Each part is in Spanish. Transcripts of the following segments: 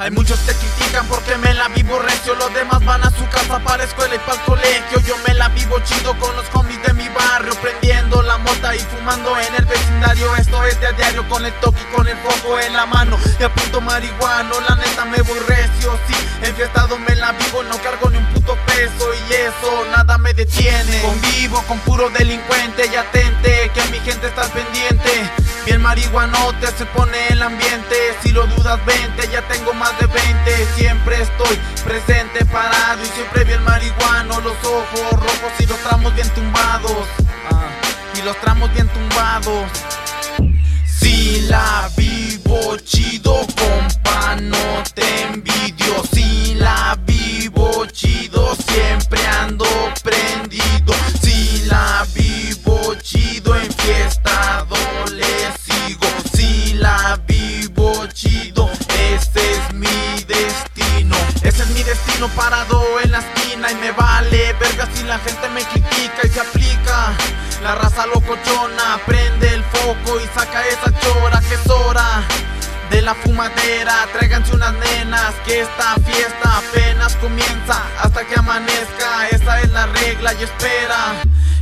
Hay muchos que critican porque me la vivo recio. Los demás van a su casa para escuela y para colegio. Yo me la vivo chido con los homies de mi barrio. Prendiendo la mota y fumando en el vecindario. Esto es de a diario con el toque y con el foco en la mano. Y apunto marihuano, la neta me voy recio. Sí, enfiestado me la vivo, no cargo ni un puto peso. Y eso nada me detiene. Convivo con puro delincuente y atente Que mi gente está pendiente marihuanote se pone el ambiente. Si lo dudas vente, ya tengo más de 20 Siempre estoy presente, parado Y siempre bien marihuano Los ojos rojos y los tramos bien tumbados. Ah, Y los tramos bien tumbados. Si la vivo chido, compa, no te envidio. Si la vivo chido, siempre ando prendido. Si la vivo chido, en fiesta destino parado en la esquina Y me vale verga si la gente me critica y se aplica La raza locochona prende el foco y saca esa chora que es hora de la fumadera, tráiganse unas nenas Que esta fiesta apenas comienza Hasta que amanezca, esa es la regla y espera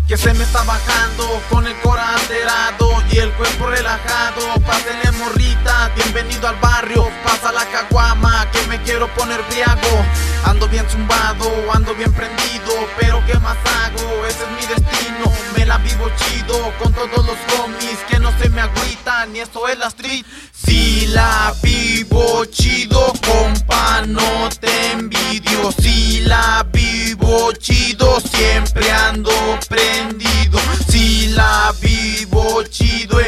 que se me está bajando con el cora alterado y el cuerpo relajado. Pásenle morrita, bienvenido al barrio. Pasa la caguama que me quiero poner briago. Ando bien zumbado, ando bien prendido, pero ¿qué más hago? Ese es mi destino. Me la vivo chido con todos los homies que no se me agüitan y eso es la street. Si la vivo chido, compa, no te envidio. Si la vivo chido, siempre ando prendido. Si la vivo chido,